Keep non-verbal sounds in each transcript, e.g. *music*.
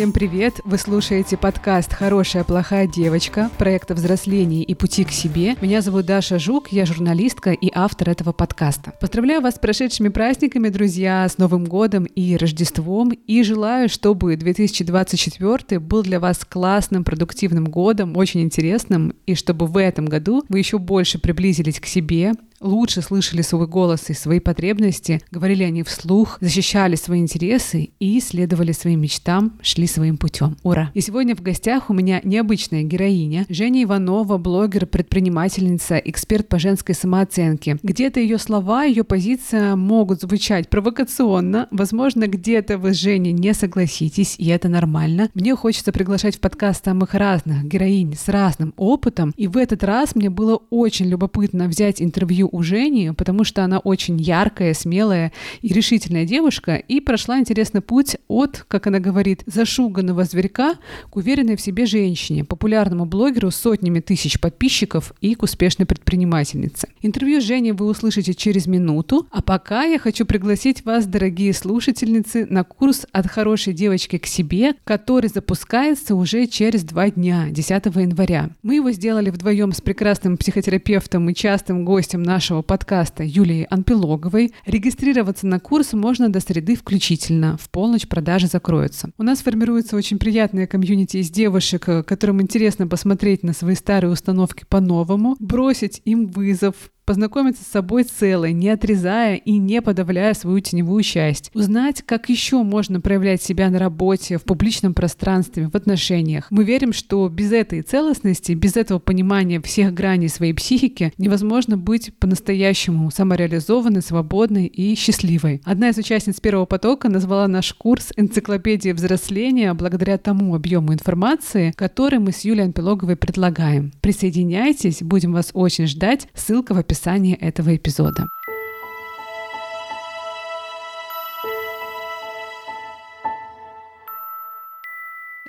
Всем привет! Вы слушаете подкаст «Хорошая плохая девочка» проекта взросления и пути к себе. Меня зовут Даша Жук, я журналистка и автор этого подкаста. Поздравляю вас с прошедшими праздниками, друзья, с Новым годом и Рождеством и желаю, чтобы 2024 был для вас классным, продуктивным годом, очень интересным, и чтобы в этом году вы еще больше приблизились к себе, лучше слышали свой голос и свои потребности, говорили они вслух, защищали свои интересы и следовали своим мечтам, шли своим путем. Ура! И сегодня в гостях у меня необычная героиня, Женя Иванова, блогер, предпринимательница, эксперт по женской самооценке. Где-то ее слова, ее позиция могут звучать провокационно, возможно, где-то вы с Женей не согласитесь, и это нормально. Мне хочется приглашать в подкаст самых разных героинь с разным опытом, и в этот раз мне было очень любопытно взять интервью у Жени, потому что она очень яркая, смелая и решительная девушка, и прошла интересный путь от, как она говорит, зашуганного зверька к уверенной в себе женщине, популярному блогеру с сотнями тысяч подписчиков и к успешной предпринимательнице. Интервью с Женей вы услышите через минуту, а пока я хочу пригласить вас, дорогие слушательницы, на курс «От хорошей девочки к себе», который запускается уже через два дня, 10 января. Мы его сделали вдвоем с прекрасным психотерапевтом и частым гостем нашего нашего подкаста Юлии Анпилоговой. Регистрироваться на курс можно до среды включительно. В полночь продажи закроются. У нас формируется очень приятная комьюнити из девушек, которым интересно посмотреть на свои старые установки по-новому, бросить им вызов, познакомиться с собой целой, не отрезая и не подавляя свою теневую часть, узнать, как еще можно проявлять себя на работе, в публичном пространстве, в отношениях. Мы верим, что без этой целостности, без этого понимания всех граней своей психики невозможно быть по-настоящему самореализованной, свободной и счастливой. Одна из участниц первого потока назвала наш курс «Энциклопедия взросления» благодаря тому объему информации, который мы с Юлией Анпилоговой предлагаем. Присоединяйтесь, будем вас очень ждать. Ссылка в описании описании этого эпизода.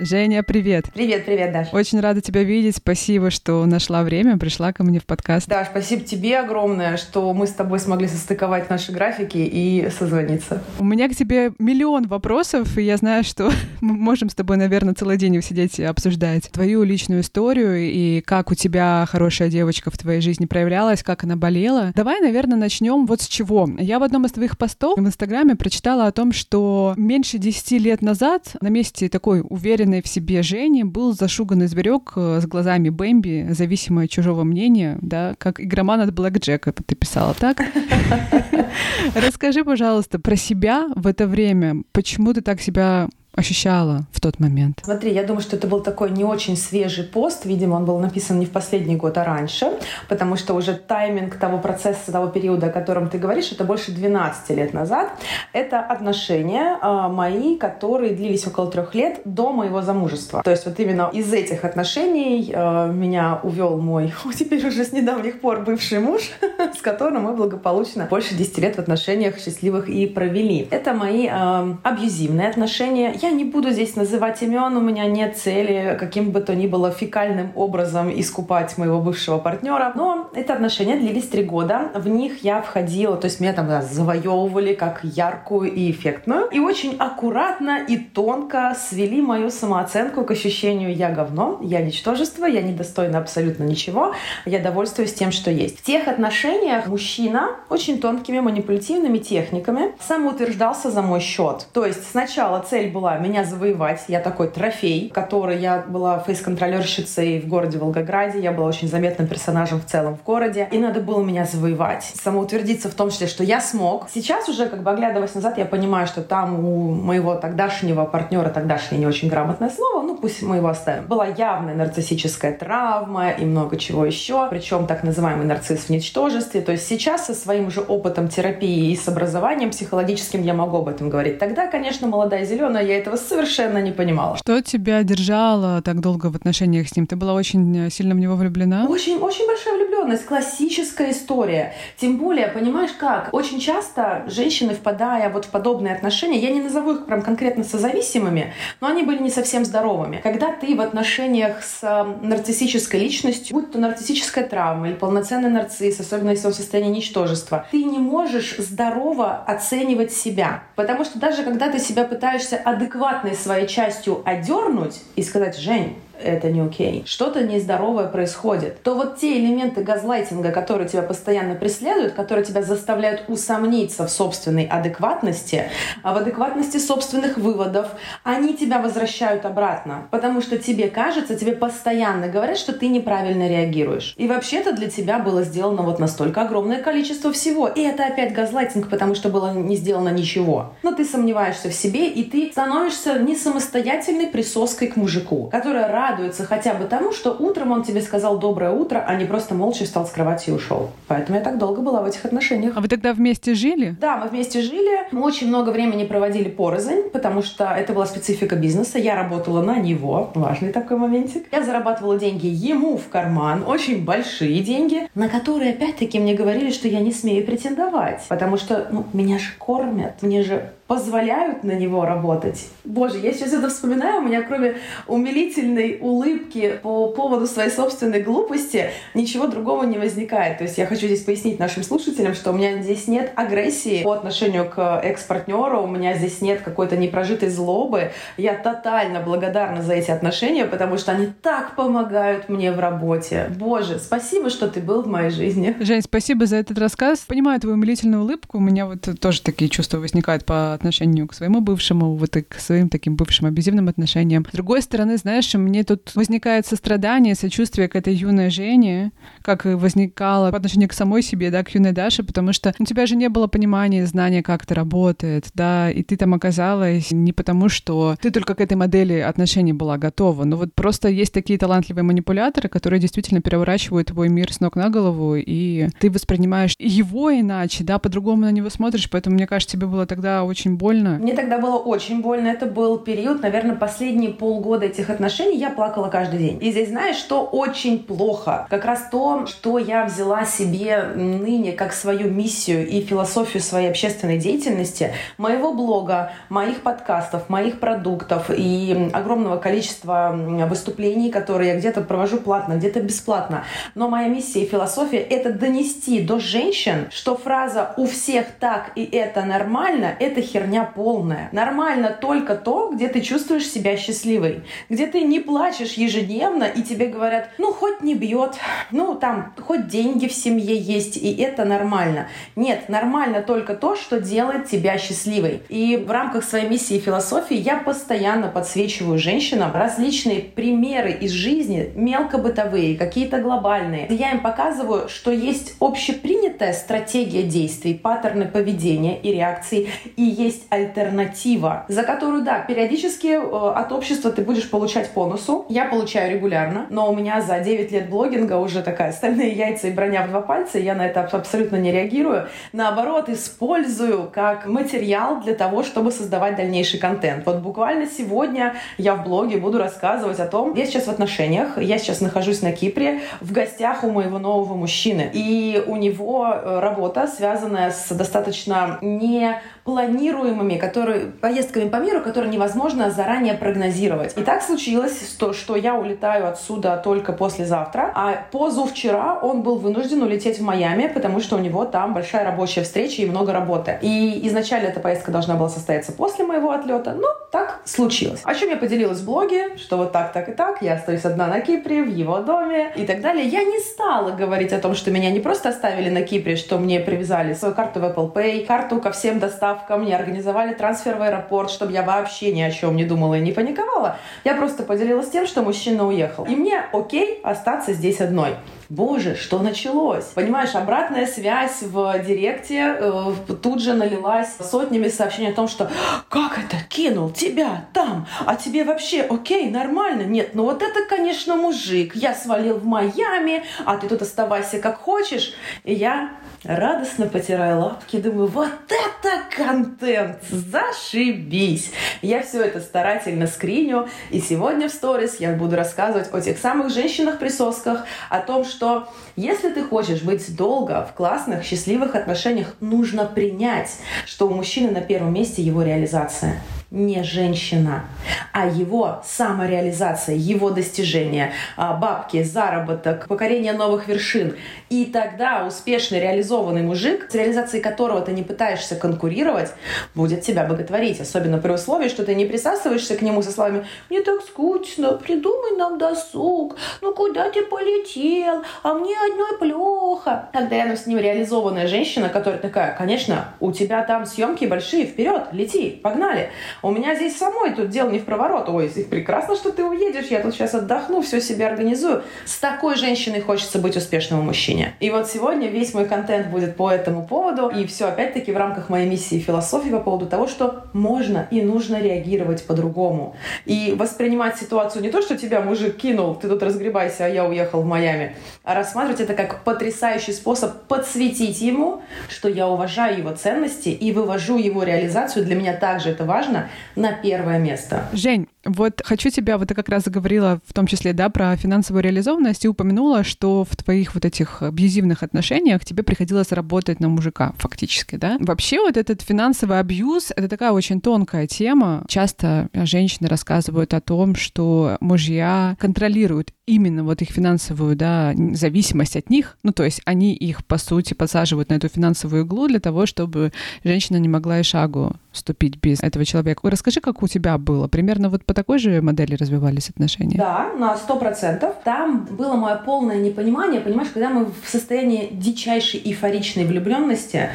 Женя, привет. Привет, привет, Даша. Очень рада тебя видеть. Спасибо, что нашла время, пришла ко мне в подкаст. Да, спасибо тебе огромное, что мы с тобой смогли состыковать наши графики и созвониться. У меня к тебе миллион вопросов, и я знаю, что *laughs* мы можем с тобой, наверное, целый день сидеть и обсуждать твою личную историю и как у тебя хорошая девочка в твоей жизни проявлялась, как она болела. Давай, наверное, начнем вот с чего. Я в одном из твоих постов в Инстаграме прочитала о том, что меньше 10 лет назад на месте такой уверенной уверенной в себе Жени был зашуганный зверек э, с глазами Бэмби, зависимый от чужого мнения, да, как игроман от Блэк Джека, ты писала так? *laughs* Расскажи, пожалуйста, про себя в это время. Почему ты так себя ощущала в тот момент? Смотри, я думаю, что это был такой не очень свежий пост. Видимо, он был написан не в последний год, а раньше, потому что уже тайминг того процесса, того периода, о котором ты говоришь, это больше 12 лет назад. Это отношения э, мои, которые длились около трех лет до моего замужества. То есть вот именно из этих отношений э, меня увел мой, *laughs* теперь уже с недавних пор бывший муж, *laughs* с которым мы благополучно больше 10 лет в отношениях счастливых и провели. Это мои э, абьюзивные отношения я не буду здесь называть имен, у меня нет цели каким бы то ни было фекальным образом искупать моего бывшего партнера. Но это отношения длились три года. В них я входила, то есть меня там да, завоевывали как яркую и эффектную. И очень аккуратно и тонко свели мою самооценку к ощущению «я говно», «я ничтожество», «я недостойна абсолютно ничего», «я довольствуюсь тем, что есть». В тех отношениях мужчина очень тонкими манипулятивными техниками самоутверждался за мой счет. То есть сначала цель была была меня завоевать. Я такой трофей, который я была фейс-контролерщицей в городе Волгограде. Я была очень заметным персонажем в целом в городе. И надо было меня завоевать. Самоутвердиться в том числе, что я смог. Сейчас уже, как бы оглядываясь назад, я понимаю, что там у моего тогдашнего партнера, тогдашнее не очень грамотное слово, ну пусть мы его оставим, была явная нарциссическая травма и много чего еще. Причем так называемый нарцисс в ничтожестве. То есть сейчас со своим же опытом терапии и с образованием психологическим я могу об этом говорить. Тогда, конечно, молодая зеленая, я этого совершенно не понимала. Что тебя держало так долго в отношениях с ним? Ты была очень сильно в него влюблена? Очень, очень большая влюбленность, классическая история. Тем более, понимаешь как, очень часто женщины, впадая вот в подобные отношения, я не назову их прям конкретно созависимыми, но они были не совсем здоровыми. Когда ты в отношениях с нарциссической личностью, будь то нарциссическая травма или полноценный нарцисс, особенно если он в состоянии ничтожества, ты не можешь здорово оценивать себя. Потому что даже когда ты себя пытаешься адекватной своей частью одернуть и сказать, Жень, это не окей, что-то нездоровое происходит, то вот те элементы газлайтинга, которые тебя постоянно преследуют, которые тебя заставляют усомниться в собственной адекватности, а в адекватности собственных выводов, они тебя возвращают обратно, потому что тебе кажется, тебе постоянно говорят, что ты неправильно реагируешь. И вообще-то для тебя было сделано вот настолько огромное количество всего. И это опять газлайтинг, потому что было не сделано ничего. Но ты сомневаешься в себе, и ты становишься не самостоятельной присоской к мужику, которая рада радуется хотя бы тому, что утром он тебе сказал «доброе утро», а не просто молча встал с кровати и ушел. Поэтому я так долго была в этих отношениях. А вы тогда вместе жили? Да, мы вместе жили. Мы очень много времени проводили порознь, потому что это была специфика бизнеса. Я работала на него. Важный такой моментик. Я зарабатывала деньги ему в карман. Очень большие деньги, на которые, опять-таки, мне говорили, что я не смею претендовать. Потому что, ну, меня же кормят. Мне же позволяют на него работать. Боже, я сейчас это вспоминаю, у меня кроме умилительной улыбки по поводу своей собственной глупости ничего другого не возникает. То есть я хочу здесь пояснить нашим слушателям, что у меня здесь нет агрессии по отношению к экс-партнеру, у меня здесь нет какой-то непрожитой злобы. Я тотально благодарна за эти отношения, потому что они так помогают мне в работе. Боже, спасибо, что ты был в моей жизни. Жень, спасибо за этот рассказ. Понимаю твою умилительную улыбку. У меня вот тоже такие чувства возникают по отношению к своему бывшему, вот и к своим таким бывшим абьюзивным отношениям. С другой стороны, знаешь, мне тут возникает сострадание, сочувствие к этой юной Жене, как возникало по отношению к самой себе, да, к юной Даше, потому что у тебя же не было понимания, знания, как это работает, да, и ты там оказалась не потому, что ты только к этой модели отношений была готова, но вот просто есть такие талантливые манипуляторы, которые действительно переворачивают твой мир с ног на голову, и ты воспринимаешь его иначе, да, по-другому на него смотришь, поэтому, мне кажется, тебе было тогда очень очень больно? Мне тогда было очень больно. Это был период, наверное, последние полгода этих отношений. Я плакала каждый день. И здесь, знаешь, что очень плохо? Как раз то, что я взяла себе ныне как свою миссию и философию своей общественной деятельности, моего блога, моих подкастов, моих продуктов и огромного количества выступлений, которые я где-то провожу платно, где-то бесплатно. Но моя миссия и философия — это донести до женщин, что фраза «у всех так и это нормально» — это херня полная. Нормально только то, где ты чувствуешь себя счастливой, где ты не плачешь ежедневно и тебе говорят, ну хоть не бьет, ну там хоть деньги в семье есть, и это нормально. Нет, нормально только то, что делает тебя счастливой. И в рамках своей миссии и философии я постоянно подсвечиваю женщинам различные примеры из жизни, мелкобытовые, какие-то глобальные. Я им показываю, что есть общепринятая стратегия действий, паттерны поведения и реакции, и есть альтернатива, за которую, да, периодически э, от общества ты будешь получать по носу. Я получаю регулярно, но у меня за 9 лет блогинга уже такая стальные яйца и броня в два пальца, я на это абсолютно не реагирую. Наоборот, использую как материал для того, чтобы создавать дальнейший контент. Вот буквально сегодня я в блоге буду рассказывать о том, я сейчас в отношениях, я сейчас нахожусь на Кипре, в гостях у моего нового мужчины. И у него э, работа, связанная с достаточно не планируемыми, которые, поездками по миру, которые невозможно заранее прогнозировать. И так случилось, что, что я улетаю отсюда только послезавтра, а позавчера он был вынужден улететь в Майами, потому что у него там большая рабочая встреча и много работы. И изначально эта поездка должна была состояться после моего отлета, но так случилось. О чем я поделилась в блоге, что вот так, так и так, я остаюсь одна на Кипре, в его доме и так далее. Я не стала говорить о том, что меня не просто оставили на Кипре, что мне привязали свою карту в Apple Pay, карту ко всем доставкам доставка, мне организовали трансфер в аэропорт, чтобы я вообще ни о чем не думала и не паниковала. Я просто поделилась тем, что мужчина уехал. И мне окей остаться здесь одной. Боже, что началось? Понимаешь, обратная связь в директе э, тут же налилась сотнями сообщений о том, что как это кинул тебя там, а тебе вообще окей, нормально? Нет, ну вот это, конечно, мужик. Я свалил в Майами, а ты тут оставайся как хочешь. И я радостно потираю лапки, думаю, вот это контент, зашибись. Я все это старательно скриню, и сегодня в сторис я буду рассказывать о тех самых женщинах-присосках, о том, что если ты хочешь быть долго в классных, счастливых отношениях, нужно принять, что у мужчины на первом месте его реализация. Не женщина, а его самореализация, его достижения, а, бабки, заработок, покорение новых вершин. И тогда успешный реализованный мужик, с реализацией которого ты не пытаешься конкурировать, будет тебя боготворить. Особенно при условии, что ты не присасываешься к нему со словами «Мне так скучно, придумай нам досуг, ну куда ты полетел, а мне одной плохо». Тогда рядом с ним реализованная женщина, которая такая «Конечно, у тебя там съемки большие, вперед, лети, погнали». У меня здесь самой тут дело не в проворот. Ой, прекрасно, что ты уедешь, я тут сейчас отдохну, все себе организую. С такой женщиной хочется быть успешному мужчине. И вот сегодня весь мой контент будет по этому поводу. И все опять-таки в рамках моей миссии и философии по поводу того, что можно и нужно реагировать по-другому. И воспринимать ситуацию не то, что тебя мужик кинул, ты тут разгребайся, а я уехал в Майами, а рассматривать это как потрясающий способ подсветить ему, что я уважаю его ценности и вывожу его реализацию. Для меня также это важно на первое место. Жень, вот хочу тебя, вот ты как раз заговорила в том числе, да, про финансовую реализованность и упомянула, что в твоих вот этих абьюзивных отношениях тебе приходилось работать на мужика фактически, да? Вообще вот этот финансовый абьюз — это такая очень тонкая тема. Часто женщины рассказывают о том, что мужья контролируют именно вот их финансовую, да, зависимость от них. Ну, то есть они их, по сути, подсаживают на эту финансовую иглу для того, чтобы женщина не могла и шагу ступить без этого человека. Расскажи, как у тебя было? Примерно вот по такой же модели развивались отношения? Да, на сто процентов. Там было мое полное непонимание. Понимаешь, когда мы в состоянии дичайшей эйфоричной влюбленности,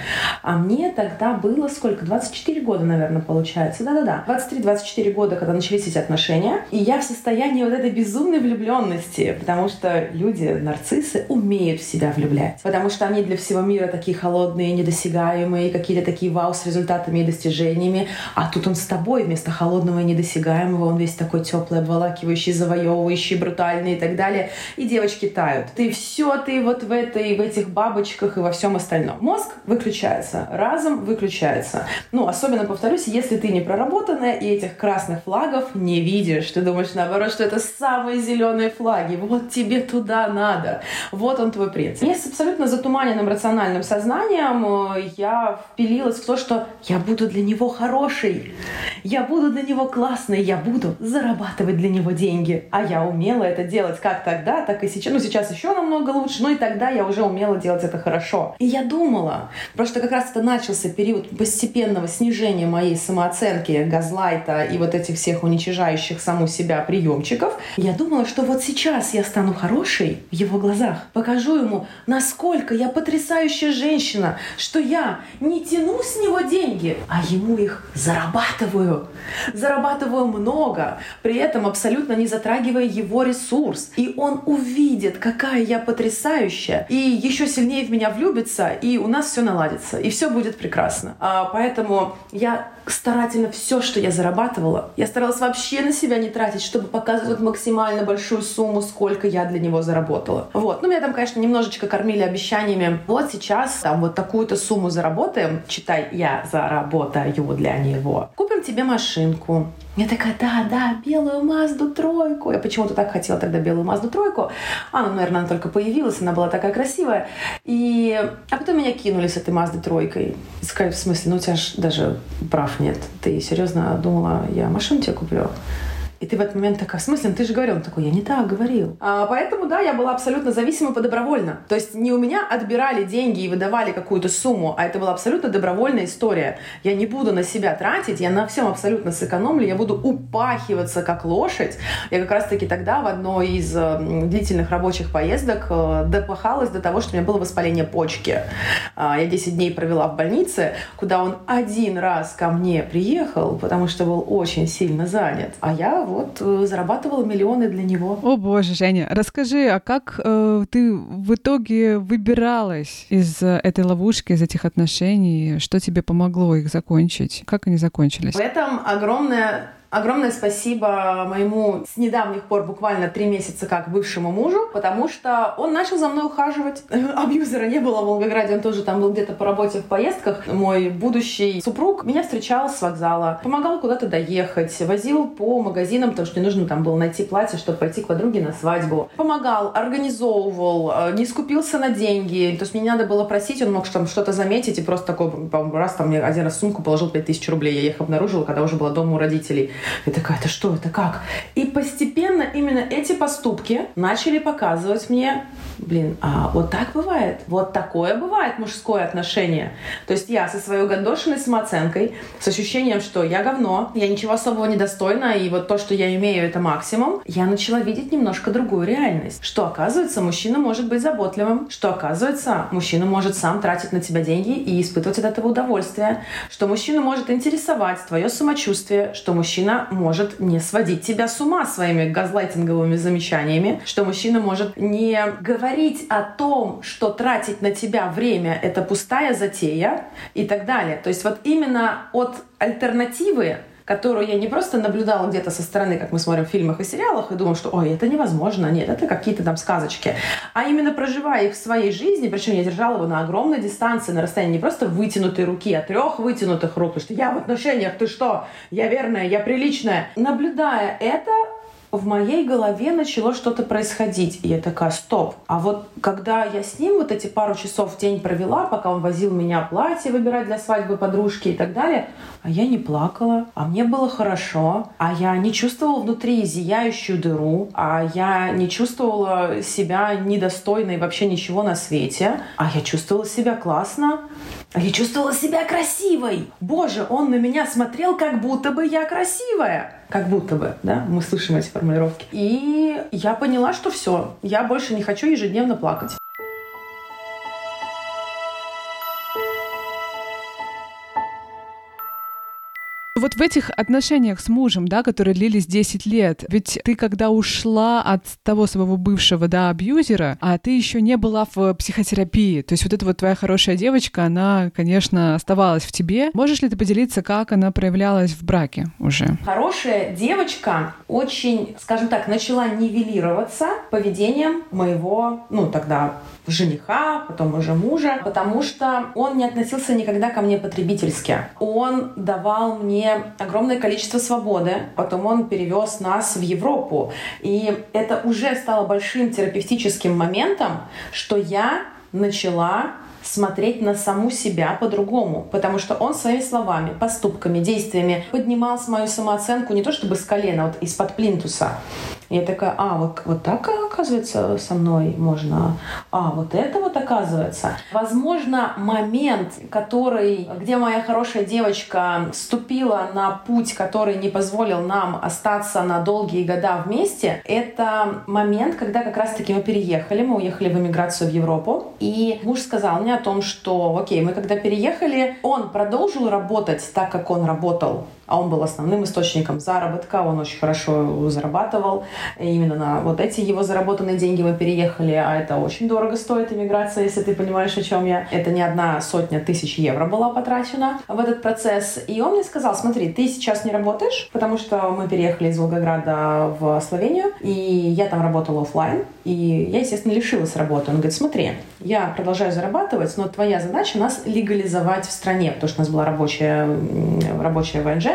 а мне тогда было сколько? 24 года, наверное, получается. Да-да-да. 23-24 года, когда начались эти отношения. И я в состоянии вот этой безумной влюбленности, потому что люди, нарциссы, умеют в себя влюблять. Потому что они для всего мира такие холодные, недосягаемые, какие-то такие вау с результатами и достижениями. А тут он с тобой вместо холодного и недосягаемого он весь такой теплый, обволакивающий, завоевывающий, брутальный и так далее. И девочки тают. Ты все, ты вот в этой, в этих бабочках и во всем остальном. Мозг выключается, разум выключается. Ну, особенно, повторюсь, если ты не проработанная и этих красных флагов не видишь. Ты думаешь, наоборот, что это самые зеленые флаги. Вот тебе туда надо. Вот он твой принц. Я с абсолютно затуманенным рациональным сознанием э, я впилилась в то, что я буду для него хорошей, я буду для него классной, я буду буду зарабатывать для него деньги. А я умела это делать как тогда, так и сейчас. Ну, сейчас еще намного лучше, но и тогда я уже умела делать это хорошо. И я думала, просто как раз это начался период постепенного снижения моей самооценки, газлайта и вот этих всех уничижающих саму себя приемчиков. Я думала, что вот сейчас я стану хорошей в его глазах, покажу ему, насколько я потрясающая женщина, что я не тяну с него деньги, а ему их зарабатываю. Зарабатываю много, много, при этом абсолютно не затрагивая его ресурс. И он увидит, какая я потрясающая, и еще сильнее в меня влюбится, и у нас все наладится, и все будет прекрасно. А, поэтому я старательно все, что я зарабатывала, я старалась вообще на себя не тратить, чтобы показывать максимально большую сумму, сколько я для него заработала. Вот. Ну, меня там, конечно, немножечко кормили обещаниями. Вот сейчас там вот такую-то сумму заработаем, читай, я заработаю для него. Купим тебе машинку, я такая, да, да, белую Мазду тройку. Я почему-то так хотела тогда белую Мазду тройку. Она, наверное, она только появилась, она была такая красивая. И... А потом меня кинули с этой Мазды тройкой. Сказали, в смысле, ну у тебя же даже прав нет. Ты серьезно думала, я машину тебе куплю? И ты в этот момент такая, в смысле, ну ты же говорил. Он такой, я не так говорил. А, поэтому, да, я была абсолютно зависима по добровольно. То есть не у меня отбирали деньги и выдавали какую-то сумму, а это была абсолютно добровольная история. Я не буду на себя тратить, я на всем абсолютно сэкономлю, я буду упахиваться как лошадь. Я как раз-таки тогда в одной из э, длительных рабочих поездок э, допахалась до того, что у меня было воспаление почки. Э, я 10 дней провела в больнице, куда он один раз ко мне приехал, потому что был очень сильно занят. А я вот э, зарабатывала миллионы для него. О боже, Женя, расскажи, а как э, ты в итоге выбиралась из э, этой ловушки, из этих отношений? Что тебе помогло их закончить? Как они закончились? В этом огромная Огромное спасибо моему с недавних пор буквально три месяца как бывшему мужу, потому что он начал за мной ухаживать. *laughs* Абьюзера не было в Волгограде, он тоже там был где-то по работе в поездках. Мой будущий супруг меня встречал с вокзала, помогал куда-то доехать, возил по магазинам, потому что мне нужно там было найти платье, чтобы пойти к подруге на свадьбу. Помогал, организовывал, э, не скупился на деньги. То есть мне не надо было просить, он мог там что-то заметить и просто такой, раз там мне один раз сумку положил 5000 рублей. Я их обнаружила, когда уже была дома у родителей. Я такая, это что, это как? И постепенно именно эти поступки начали показывать мне, блин, а вот так бывает, вот такое бывает мужское отношение. То есть я со своей гандошиной самооценкой, с ощущением, что я говно, я ничего особого не достойна, и вот то, что я имею, это максимум, я начала видеть немножко другую реальность. Что оказывается, мужчина может быть заботливым, что оказывается, мужчина может сам тратить на тебя деньги и испытывать от этого удовольствие, что мужчина может интересовать твое самочувствие, что мужчина может не сводить тебя с ума своими газлайтинговыми замечаниями, что мужчина может не говорить о том, что тратить на тебя время — это пустая затея и так далее. То есть вот именно от альтернативы которую я не просто наблюдала где-то со стороны, как мы смотрим в фильмах и сериалах, и думаю, что ой, это невозможно, нет, это какие-то там сказочки, а именно проживая их в своей жизни, причем я держала его на огромной дистанции, на расстоянии не просто вытянутой руки, а трех вытянутых рук, потому что я в отношениях, ты что, я верная, я приличная. Наблюдая это, в моей голове начало что-то происходить. И я такая, стоп. А вот когда я с ним вот эти пару часов в день провела, пока он возил меня платье выбирать для свадьбы подружки и так далее, а я не плакала, а мне было хорошо, а я не чувствовала внутри зияющую дыру, а я не чувствовала себя недостойной вообще ничего на свете, а я чувствовала себя классно, а я чувствовала себя красивой. Боже, он на меня смотрел, как будто бы я красивая. Как будто бы, да, мы слышим эти формулировки. И я поняла, что все, я больше не хочу ежедневно плакать. Вот в этих отношениях с мужем, да, которые длились 10 лет, ведь ты когда ушла от того своего бывшего, да, абьюзера, а ты еще не была в психотерапии, то есть вот эта вот твоя хорошая девочка, она, конечно, оставалась в тебе. Можешь ли ты поделиться, как она проявлялась в браке уже? Хорошая девочка очень, скажем так, начала нивелироваться поведением моего, ну, тогда жениха, потом уже мужа, потому что он не относился никогда ко мне потребительски. Он давал мне огромное количество свободы, потом он перевез нас в Европу. И это уже стало большим терапевтическим моментом, что я начала смотреть на саму себя по-другому, потому что он своими словами, поступками, действиями поднимал мою самооценку не то чтобы с колена, а вот из-под плинтуса. Я такая, а, вот, вот так, оказывается, со мной можно. А, вот это вот оказывается. Возможно, момент, который, где моя хорошая девочка ступила на путь, который не позволил нам остаться на долгие года вместе, это момент, когда как раз-таки мы переехали, мы уехали в эмиграцию в Европу, и муж сказал мне о том, что, окей, мы когда переехали, он продолжил работать так, как он работал а он был основным источником заработка, он очень хорошо зарабатывал. Именно на вот эти его заработанные деньги мы переехали, а это очень дорого стоит иммиграция, если ты понимаешь, о чем я. Это не одна сотня тысяч евро была потрачена в этот процесс. И он мне сказал, смотри, ты сейчас не работаешь, потому что мы переехали из Волгограда в Словению, и я там работала офлайн, и я, естественно, лишилась работы. Он говорит, смотри, я продолжаю зарабатывать, но твоя задача нас легализовать в стране, потому что у нас была рабочая, рабочая ВНЖ,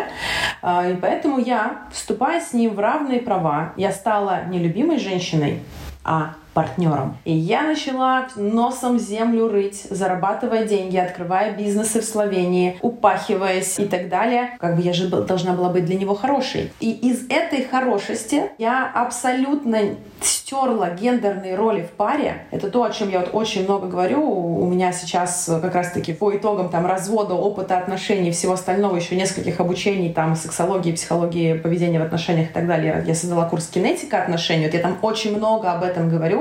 а, и поэтому я, вступая с ним в равные права, я стала не любимой женщиной, а партнером. И я начала носом землю рыть, зарабатывая деньги, открывая бизнесы в Словении, упахиваясь и так далее. Как бы я же должна была быть для него хорошей. И из этой хорошести я абсолютно стерла гендерные роли в паре. Это то, о чем я вот очень много говорю. У меня сейчас как раз-таки по итогам там развода, опыта отношений всего остального, еще нескольких обучений там сексологии, психологии, поведения в отношениях и так далее. Я создала курс кинетика отношений. Вот я там очень много об этом говорю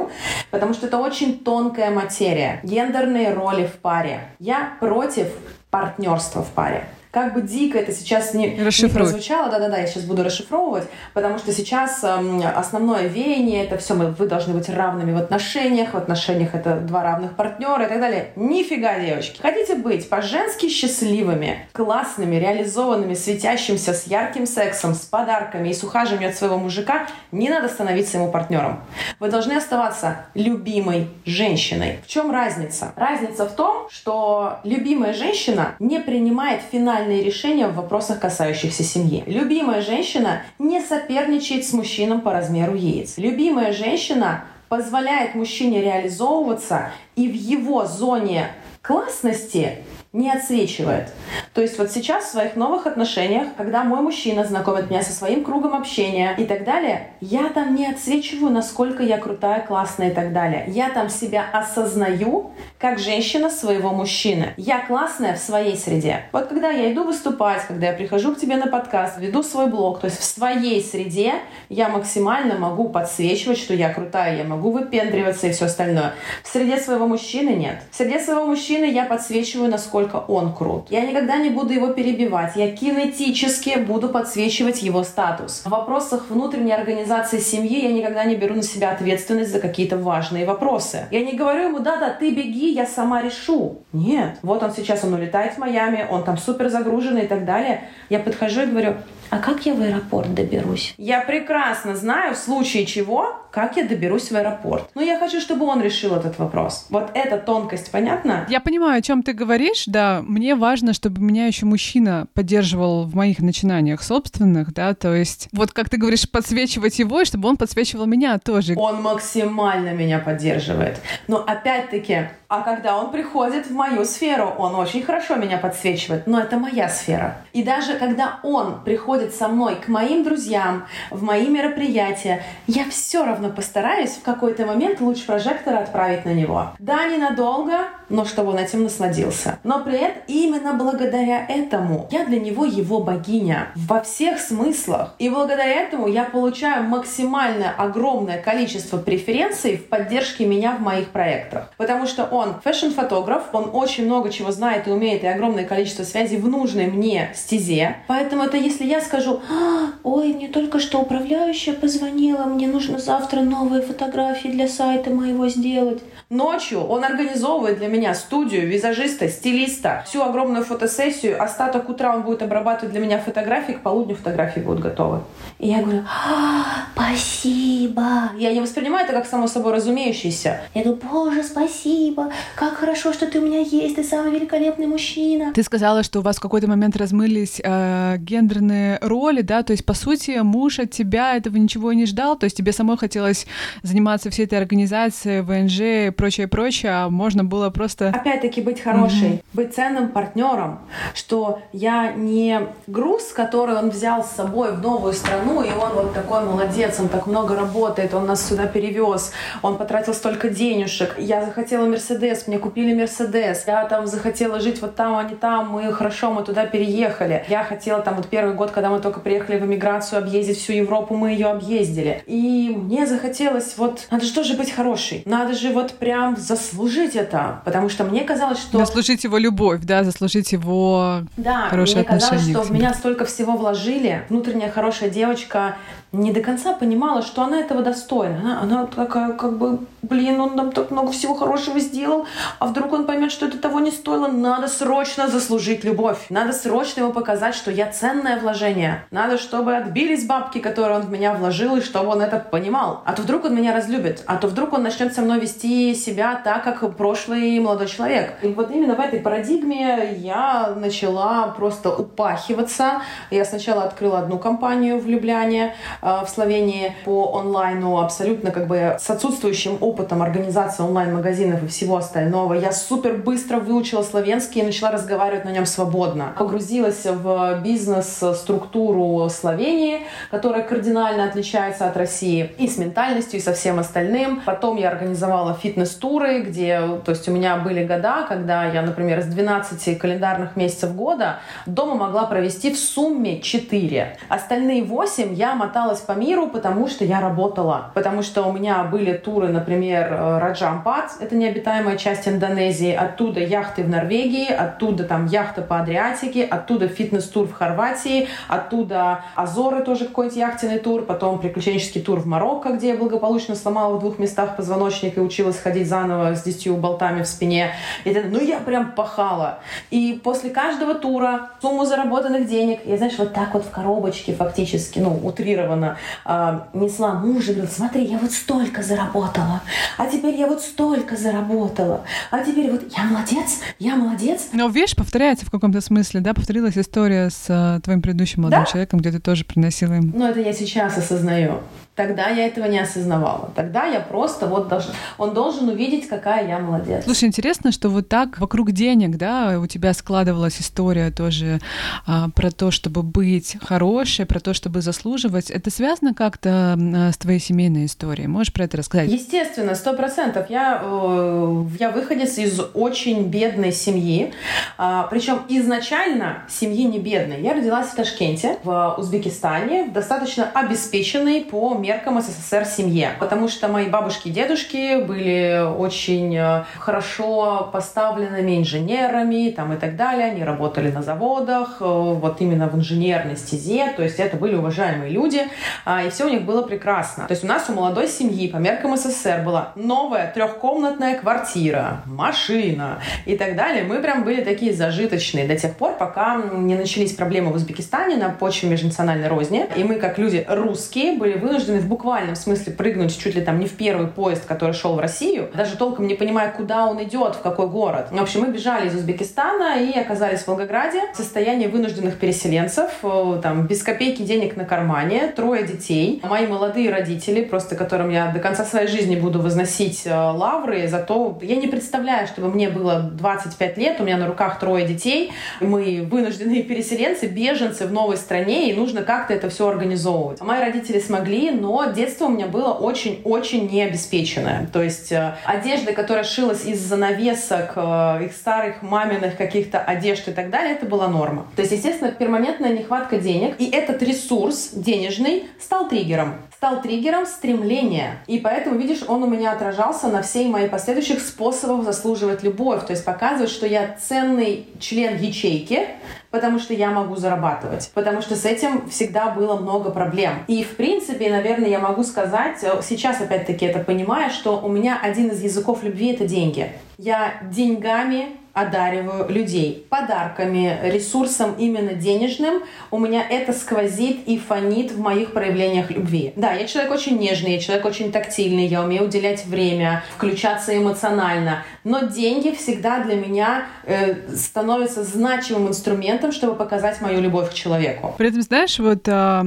потому что это очень тонкая материя. Гендерные роли в паре. Я против партнерства в паре. Как бы дико это сейчас не, не прозвучало, да-да-да, я сейчас буду расшифровывать, потому что сейчас э, основное веяние, это все, вы должны быть равными в отношениях, в отношениях это два равных партнера и так далее. Нифига, девочки. Хотите быть по-женски счастливыми, классными, реализованными, светящимся, с ярким сексом, с подарками и с ухаживанием от своего мужика, не надо становиться ему партнером. Вы должны оставаться любимой женщиной. В чем разница? Разница в том, что любимая женщина не принимает финальные решения в вопросах, касающихся семьи. Любимая женщина не соперничает с мужчином по размеру яиц. Любимая женщина позволяет мужчине реализовываться и в его зоне классности не отсвечивает. То есть вот сейчас в своих новых отношениях, когда мой мужчина знакомит меня со своим кругом общения и так далее, я там не отсвечиваю, насколько я крутая, классная и так далее. Я там себя осознаю как женщина своего мужчины. Я классная в своей среде. Вот когда я иду выступать, когда я прихожу к тебе на подкаст, веду свой блог, то есть в своей среде я максимально могу подсвечивать, что я крутая, я могу выпендриваться и все остальное. В среде своего мужчины нет. В среде своего мужчины я подсвечиваю, насколько насколько он крут. Я никогда не буду его перебивать. Я кинетически буду подсвечивать его статус. В вопросах внутренней организации семьи я никогда не беру на себя ответственность за какие-то важные вопросы. Я не говорю ему, да-да, ты беги, я сама решу. Нет. Вот он сейчас, он улетает в Майами, он там супер загруженный и так далее. Я подхожу и говорю, а как я в аэропорт доберусь? Я прекрасно знаю, в случае чего, как я доберусь в аэропорт. Но я хочу, чтобы он решил этот вопрос. Вот эта тонкость, понятно? Я понимаю, о чем ты говоришь, да. Мне важно, чтобы меня еще мужчина поддерживал в моих начинаниях собственных, да, то есть вот как ты говоришь, подсвечивать его, и чтобы он подсвечивал меня тоже. Он максимально меня поддерживает. Но опять-таки, а когда он приходит в мою сферу, он очень хорошо меня подсвечивает, но это моя сфера. И даже когда он приходит со мной к моим друзьям, в мои мероприятия, я все равно постараюсь в какой-то момент луч прожектора отправить на него. Да, ненадолго, но чтобы он этим насладился. Но при этом именно благодаря этому я для него его богиня во всех смыслах. И благодаря этому я получаю максимально огромное количество преференций в поддержке меня в моих проектах. Потому что он фэшн-фотограф, он очень много чего знает и умеет, и огромное количество связей в нужной мне стезе. Поэтому это если я скажу, а, ой, мне только что управляющая позвонила, мне нужно завтра новые фотографии для сайта моего сделать. Ночью он организовывает для меня студию визажиста, стилиста, всю огромную фотосессию. Остаток утра он будет обрабатывать для меня фотографии, к полудню фотографии будут готовы. И я говорю, а, спасибо. Я не воспринимаю это как само собой разумеющееся. Я говорю, боже, спасибо как хорошо, что ты у меня есть, ты самый великолепный мужчина. Ты сказала, что у вас в какой-то момент размылись э, гендерные роли, да, то есть, по сути, муж от тебя этого ничего не ждал, то есть тебе самой хотелось заниматься всей этой организацией, ВНЖ и прочее, прочее, а можно было просто... Опять-таки быть хорошей, mm-hmm. быть ценным партнером, что я не груз, который он взял с собой в новую страну, и он вот такой молодец, он так много работает, он нас сюда перевез, он потратил столько денежек. Я захотела Мерседес мне купили Мерседес, я там захотела жить вот там, а не там, мы хорошо, мы туда переехали. Я хотела там вот первый год, когда мы только приехали в эмиграцию, объездить всю Европу, мы ее объездили. И мне захотелось вот, надо же тоже быть хорошей, надо же вот прям заслужить это, потому что мне казалось, что... Заслужить его любовь, да, заслужить его да, хорошее мне казалось, что в меня столько всего вложили. Внутренняя хорошая девочка не до конца понимала, что она этого достойна. Она, она такая, как бы, блин, он нам так много всего хорошего сделал, а вдруг он поймет, что это того не стоило. Надо срочно заслужить любовь. Надо срочно ему показать, что я ценное вложение. Надо, чтобы отбились бабки, которые он в меня вложил, и чтобы он это понимал. А то вдруг он меня разлюбит, а то вдруг он начнет со мной вести себя так, как прошлый молодой человек. И вот именно в этой парадигме я начала просто упахиваться. Я сначала открыла одну компанию в Любляне, в Словении по онлайну абсолютно как бы с отсутствующим опытом организации онлайн-магазинов и всего остального. Я супер быстро выучила словенский и начала разговаривать на нем свободно. Погрузилась в бизнес-структуру Словении, которая кардинально отличается от России и с ментальностью, и со всем остальным. Потом я организовала фитнес-туры, где, то есть у меня были года, когда я, например, из 12 календарных месяцев года дома могла провести в сумме 4. Остальные 8 я мотала моталась по миру, потому что я работала. Потому что у меня были туры, например, э, Раджампад, это необитаемая часть Индонезии, оттуда яхты в Норвегии, оттуда там яхта по Адриатике, оттуда фитнес-тур в Хорватии, оттуда Азоры тоже какой-нибудь яхтенный тур, потом приключенческий тур в Марокко, где я благополучно сломала в двух местах позвоночник и училась ходить заново с десятью болтами в спине. И, ну, я прям пахала. И после каждого тура сумму заработанных денег, я, знаешь, вот так вот в коробочке фактически, ну, утрированно, э, несла мужа, говорила, смотри, я вот столько заработала, а теперь я вот столько заработала, а теперь вот я молодец, я молодец. Но, видишь, повторяется в каком-то смысле, да, повторилась история с э, твоим предыдущим молодым да? человеком, где ты тоже приносила им. Ну, это я сейчас осознаю. Тогда я этого не осознавала. Тогда я просто вот должен... Он должен увидеть, какая я молодец. Слушай, интересно, что вот так вокруг денег, да, у тебя складывалась история тоже а, про то, чтобы быть хорошей, про то, чтобы заслуживать. Это связано как-то с твоей семейной историей? Можешь про это рассказать? Естественно, сто процентов. Я, э, я выходец из очень бедной семьи. А, причем изначально семьи не бедной. Я родилась в Ташкенте, в Узбекистане, достаточно обеспеченной по меркам СССР семье. Потому что мои бабушки и дедушки были очень э, хорошо поставленными инженерами там, и так далее. Они работали на заводах, э, вот именно в инженерной стезе. То есть это были уважаемые люди. А, и все у них было прекрасно. То есть у нас у молодой семьи по меркам СССР была новая трехкомнатная квартира, машина и так далее. Мы прям были такие зажиточные до тех пор, пока не начались проблемы в Узбекистане на почве межнациональной розни. И мы, как люди русские, были вынуждены вынуждены в буквальном смысле прыгнуть чуть ли там не в первый поезд, который шел в Россию, даже толком не понимая, куда он идет, в какой город. В общем, мы бежали из Узбекистана и оказались в Волгограде в состоянии вынужденных переселенцев, э, там, без копейки денег на кармане, трое детей. Мои молодые родители, просто которым я до конца своей жизни буду возносить э, лавры, зато я не представляю, чтобы мне было 25 лет, у меня на руках трое детей, мы вынужденные переселенцы, беженцы в новой стране, и нужно как-то это все организовывать. Мои родители смогли, но детство у меня было очень-очень необеспеченное. То есть э, одежда, которая шилась из занавесок, э, их старых маминых каких-то одежд и так далее, это была норма. То есть, естественно, перманентная нехватка денег, и этот ресурс денежный стал триггером стал триггером стремления. И поэтому, видишь, он у меня отражался на всей моей последующих способах заслуживать любовь. То есть показывать, что я ценный член ячейки, потому что я могу зарабатывать. Потому что с этим всегда было много проблем. И, в принципе, наверное, я могу сказать, э, сейчас опять-таки это понимаю, что у меня один из языков любви — это деньги. Я деньгами одариваю людей подарками, ресурсом именно денежным, у меня это сквозит и фонит в моих проявлениях любви. Да, я человек очень нежный, я человек очень тактильный, я умею уделять время, включаться эмоционально, но деньги всегда для меня э, становятся значимым инструментом, чтобы показать мою любовь к человеку. При этом, знаешь, вот э,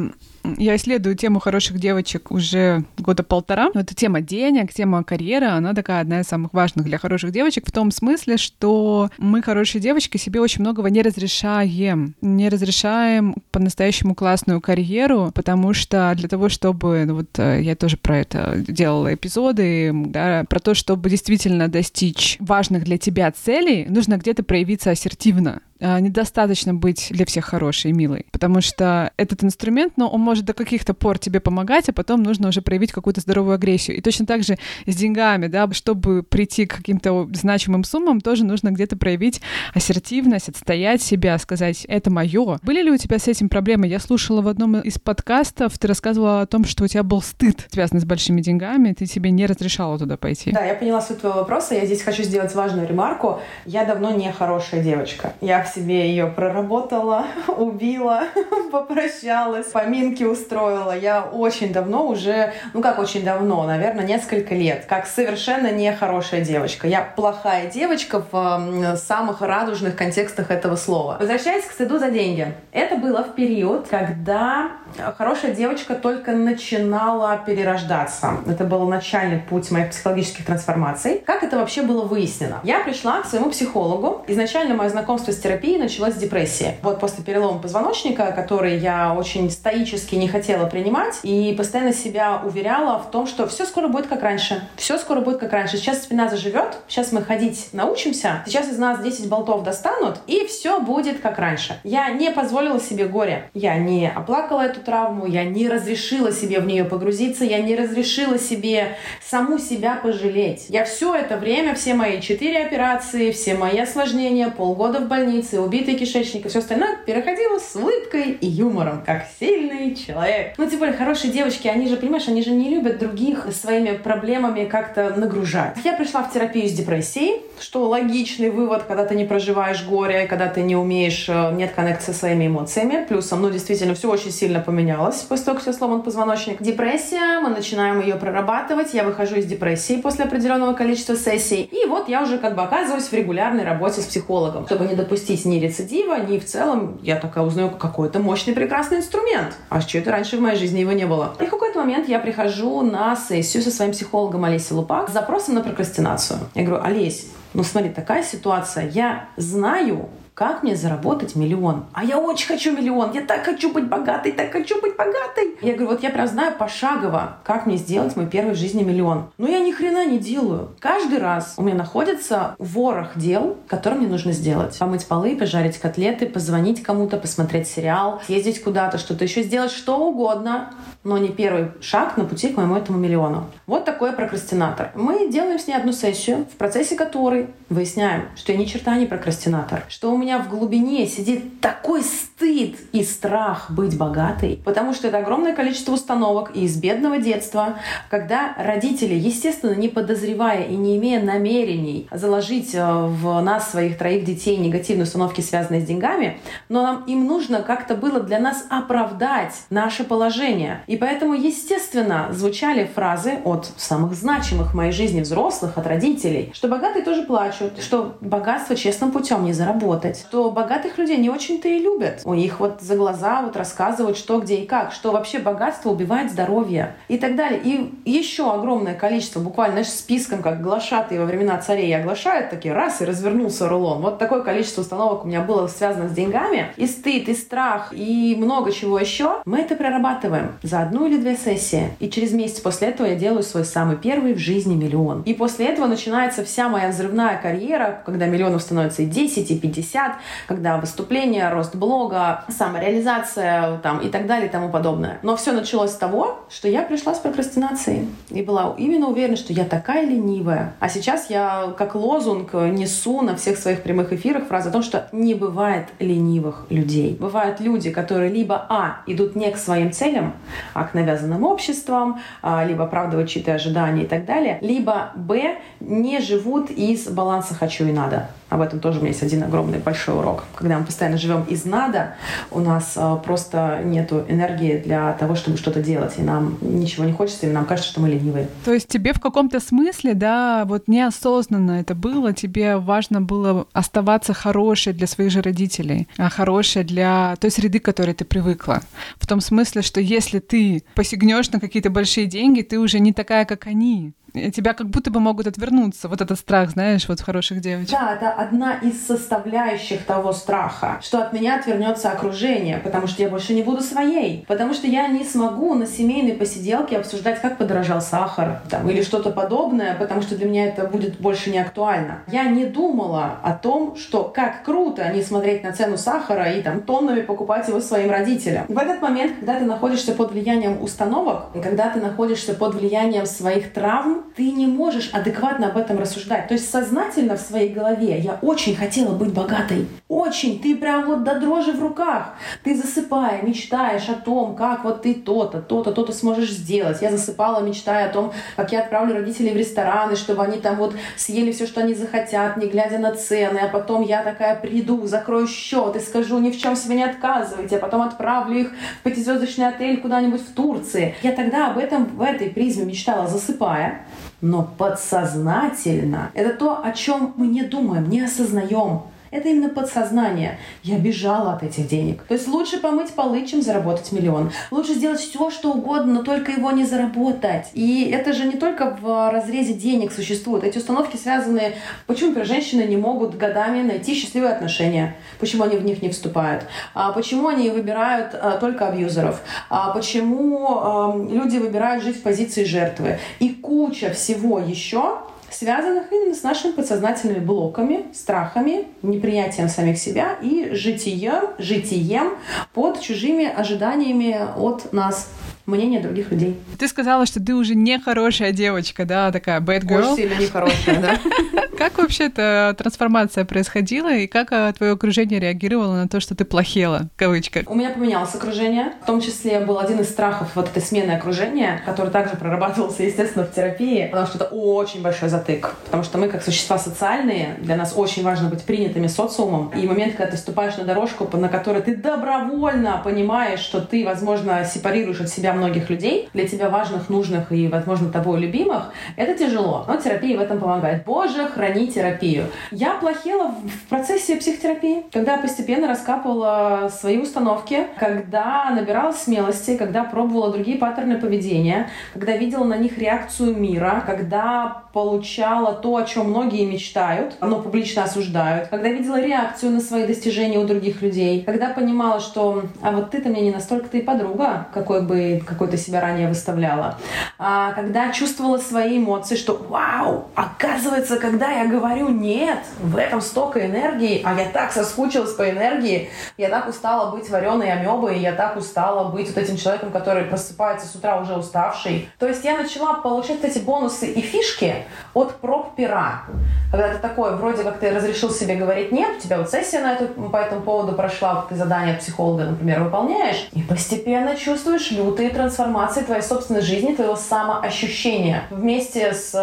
я исследую тему хороших девочек уже года полтора. эта тема денег, тема карьеры, она такая одна из самых важных для хороших девочек в том смысле, что мы, хорошие девочки, себе очень многого не разрешаем. Не разрешаем по-настоящему классную карьеру, потому что для того, чтобы... Ну вот э, я тоже про это делала эпизоды, да, про то, чтобы действительно достичь важных для тебя целей, нужно где-то проявиться ассертивно. А, недостаточно быть для всех хорошей и милой, потому что этот инструмент, ну, он может до каких-то пор тебе помогать, а потом нужно уже проявить какую-то здоровую агрессию. И точно так же с деньгами, да, чтобы прийти к каким-то значимым суммам, тоже нужно где-то проявить ассертивность, отстоять себя, сказать, это мое. Были ли у тебя с этим проблемы? Я слушала в одном из подкастов, ты рассказывала о том, что у тебя был стыд, связанный с большими деньгами, ты себе не разрешала туда пойти. Да, я поняла суть твоего вопроса. Я здесь хочу сделать важную ремарку. Я давно не хорошая девочка. Я себе ее проработала, *laughs* убила, *laughs* попрощалась, поминки устроила. Я очень давно уже, ну как очень давно, наверное, несколько лет, как совершенно нехорошая девочка. Я плохая девочка в самых радужных контекстах этого слова. Возвращаясь к стыду за деньги. Это было в период, когда хорошая девочка только начинала перерождаться. Это был начальный путь моих психологических трансформаций. Как это вообще было выяснено? Я пришла к своему психологу. Изначально мое знакомство с терапевтом терапии началась депрессия. Вот после перелома позвоночника, который я очень стоически не хотела принимать, и постоянно себя уверяла в том, что все скоро будет как раньше. Все скоро будет как раньше. Сейчас спина заживет, сейчас мы ходить научимся, сейчас из нас 10 болтов достанут, и все будет как раньше. Я не позволила себе горе. Я не оплакала эту травму, я не разрешила себе в нее погрузиться, я не разрешила себе саму себя пожалеть. Я все это время, все мои четыре операции, все мои осложнения, полгода в больнице, убитый кишечник и все остальное переходила с улыбкой и юмором, как сильный человек. Ну, тем более, хорошие девочки, они же, понимаешь, они же не любят других своими проблемами как-то нагружать. Я пришла в терапию с депрессией, что логичный вывод, когда ты не проживаешь горе, когда ты не умеешь, э, нет коннекции со своими эмоциями. Плюсом, ну, действительно, все очень сильно поменялось после того, как я сломан позвоночник. Депрессия, мы начинаем ее прорабатывать. Я выхожу из депрессии после определенного количества сессий. И вот я уже как бы оказываюсь в регулярной работе с психологом, чтобы не допустить ни рецидива, ни в целом я такая узнаю какой-то мощный прекрасный инструмент. А что это раньше в моей жизни его не было? И в какой-то момент я прихожу на сессию со своим психологом Олесей Лупак с запросом на прокрастинацию. Я говорю, Олесь, ну смотри, такая ситуация. Я знаю, как мне заработать миллион? А я очень хочу миллион. Я так хочу быть богатой, так хочу быть богатой. Я говорю, вот я прям знаю пошагово, как мне сделать мой первый в жизни миллион. Но я ни хрена не делаю. Каждый раз у меня находится ворох дел, которые мне нужно сделать. Помыть полы, пожарить котлеты, позвонить кому-то, посмотреть сериал, съездить куда-то, что-то еще сделать, что угодно, но не первый шаг на пути к моему этому миллиону. Вот такой прокрастинатор. Мы делаем с ней одну сессию, в процессе которой выясняем, что я ни черта не прокрастинатор, что у меня в глубине сидит такой стыд и страх быть богатой, потому что это огромное количество установок из бедного детства, когда родители, естественно, не подозревая и не имея намерений заложить э, в нас, своих троих детей, негативные установки, связанные с деньгами, но нам, им нужно как-то было для нас оправдать наше положение. И поэтому, естественно, звучали фразы от самых значимых в моей жизни взрослых, от родителей, что богатые тоже плачут, что богатство честным путем не заработать, делать, то богатых людей не очень-то и любят. У них вот за глаза вот рассказывают, что, где и как, что вообще богатство убивает здоровье и так далее. И еще огромное количество, буквально, знаешь, списком, как глашатые во времена царей оглашают, такие раз, и развернулся рулон. Вот такое количество установок у меня было связано с деньгами. И стыд, и страх, и много чего еще. Мы это прорабатываем за одну или две сессии. И через месяц после этого я делаю свой самый первый в жизни миллион. И после этого начинается вся моя взрывная карьера, когда миллионов становится и 10, и 50, 50, когда выступления, рост блога, самореализация там, и так далее и тому подобное. Но все началось с того, что я пришла с прокрастинацией и была именно уверена, что я такая ленивая. А сейчас я как лозунг несу на всех своих прямых эфирах фразу о том, что не бывает ленивых людей. Бывают люди, которые либо а, идут не к своим целям, а к навязанным обществам, а, либо оправдывают чьи-то ожидания и так далее, либо б, не живут из баланса «хочу и надо». Об этом тоже у меня есть один огромный большой урок. Когда мы постоянно живем из надо, у нас э, просто нет энергии для того, чтобы что-то делать, и нам ничего не хочется, и нам кажется, что мы ленивые. То есть тебе в каком-то смысле, да, вот неосознанно это было, тебе важно было оставаться хорошей для своих же родителей, а хорошей для той среды, к которой ты привыкла. В том смысле, что если ты посягнешь на какие-то большие деньги, ты уже не такая, как они тебя как будто бы могут отвернуться. Вот этот страх, знаешь, вот хороших девочек. Да, это одна из составляющих того страха, что от меня отвернется окружение, потому что я больше не буду своей, потому что я не смогу на семейной посиделке обсуждать, как подорожал сахар там, или что-то подобное, потому что для меня это будет больше не актуально. Я не думала о том, что как круто не смотреть на цену сахара и там тоннами покупать его своим родителям. В этот момент, когда ты находишься под влиянием установок, когда ты находишься под влиянием своих травм, ты не можешь адекватно об этом рассуждать. То есть сознательно в своей голове я очень хотела быть богатой. Очень. Ты прям вот до дрожи в руках. Ты засыпая, мечтаешь о том, как вот ты то-то, то-то, то-то сможешь сделать. Я засыпала, мечтая о том, как я отправлю родителей в рестораны, чтобы они там вот съели все, что они захотят, не глядя на цены. А потом я такая приду, закрою счет и скажу, ни в чем себе не отказывайте. А потом отправлю их в пятизвездочный отель куда-нибудь в Турции. Я тогда об этом в этой призме мечтала, засыпая но подсознательно это то, о чем мы не думаем, не осознаем. Это именно подсознание. Я бежала от этих денег. То есть лучше помыть полы, чем заработать миллион. Лучше сделать все, что угодно, но только его не заработать. И это же не только в разрезе денег существует. Эти установки связаны... Почему, например, женщины не могут годами найти счастливые отношения? Почему они в них не вступают? А почему они выбирают а, только абьюзеров? А почему а, люди выбирают жить в позиции жертвы? И куча всего еще, связанных именно с нашими подсознательными блоками, страхами, неприятием самих себя и житием, житием под чужими ожиданиями от нас мнение других людей. Ты сказала, что ты уже не хорошая девочка, да, такая bad girl. Очень сильно нехорошая, да. *laughs* Как вообще эта трансформация происходила, и как а, твое окружение реагировало на то, что ты плохела, в кавычках? У меня поменялось окружение. В том числе был один из страхов вот этой смены окружения, который также прорабатывался, естественно, в терапии, потому что это очень большой затык. Потому что мы, как существа социальные, для нас очень важно быть принятыми социумом. И момент, когда ты ступаешь на дорожку, на которой ты добровольно понимаешь, что ты, возможно, сепарируешь от себя многих людей, для тебя важных, нужных и, возможно, тобой любимых, это тяжело. Но терапия в этом помогает. Боже, терапию. Я плохела в процессе психотерапии, когда постепенно раскапывала свои установки, когда набирала смелости, когда пробовала другие паттерны поведения, когда видела на них реакцию мира, когда получала то, о чем многие мечтают, но публично осуждают, когда видела реакцию на свои достижения у других людей, когда понимала, что а вот ты-то мне не настолько ты подруга, какой бы какой ты себя ранее выставляла, а, когда чувствовала свои эмоции, что вау, оказывается, когда я говорю нет, в этом столько энергии, а я так соскучилась по энергии, я так устала быть вареной амебой, я так устала быть вот этим человеком, который просыпается с утра уже уставший. То есть я начала получать эти бонусы и фишки, от проб пера. Когда ты такой, вроде как ты разрешил себе говорить нет, у тебя вот сессия на эту, по этому поводу прошла, ты задание психолога, например, выполняешь, и постепенно чувствуешь лютые трансформации твоей собственной жизни, твоего самоощущения. Вместе с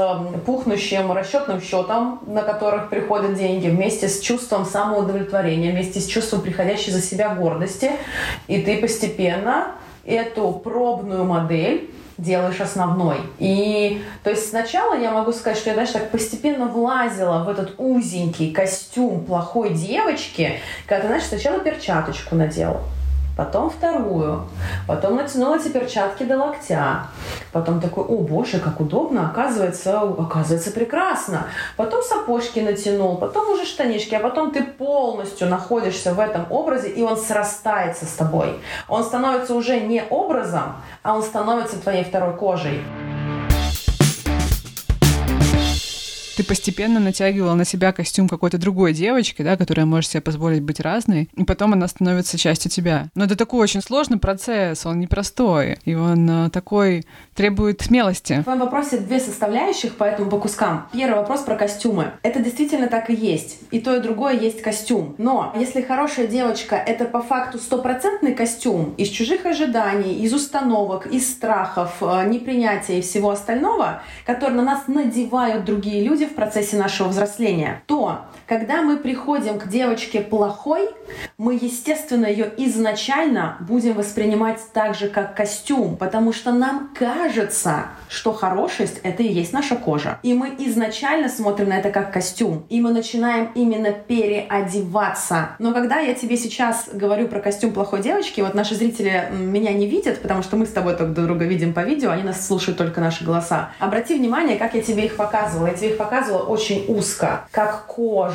пухнущим расчетным счетом, на которых приходят деньги, вместе с чувством самоудовлетворения, вместе с чувством приходящей за себя гордости, и ты постепенно эту пробную модель делаешь основной. И то есть сначала я могу сказать, что я, знаешь, так постепенно влазила в этот узенький костюм плохой девочки, когда, знаешь, сначала перчаточку надела, потом вторую, потом натянула эти перчатки до локтя, потом такой, о боже, как удобно, оказывается, оказывается прекрасно, потом сапожки натянул, потом уже штанишки, а потом ты полностью находишься в этом образе, и он срастается с тобой. Он становится уже не образом, а он становится твоей второй кожей. Ты постепенно натягивала на себя костюм какой-то другой девочки, да, которая может себе позволить быть разной, и потом она становится частью тебя. Но это такой очень сложный процесс, он непростой, и он э, такой требует смелости. В твоем вопросе две составляющих, поэтому по кускам. Первый вопрос про костюмы. Это действительно так и есть. И то, и другое есть костюм. Но если хорошая девочка — это по факту стопроцентный костюм из чужих ожиданий, из установок, из страхов, э, непринятия и всего остального, который на нас надевают другие люди в процессе нашего взросления, то когда мы приходим к девочке плохой, мы, естественно, ее изначально будем воспринимать так же, как костюм, потому что нам кажется, что хорошесть — это и есть наша кожа. И мы изначально смотрим на это как костюм, и мы начинаем именно переодеваться. Но когда я тебе сейчас говорю про костюм плохой девочки, вот наши зрители меня не видят, потому что мы с тобой друг друга видим по видео, они нас слушают только наши голоса. Обрати внимание, как я тебе их показывала. Я тебе их показывала очень узко, как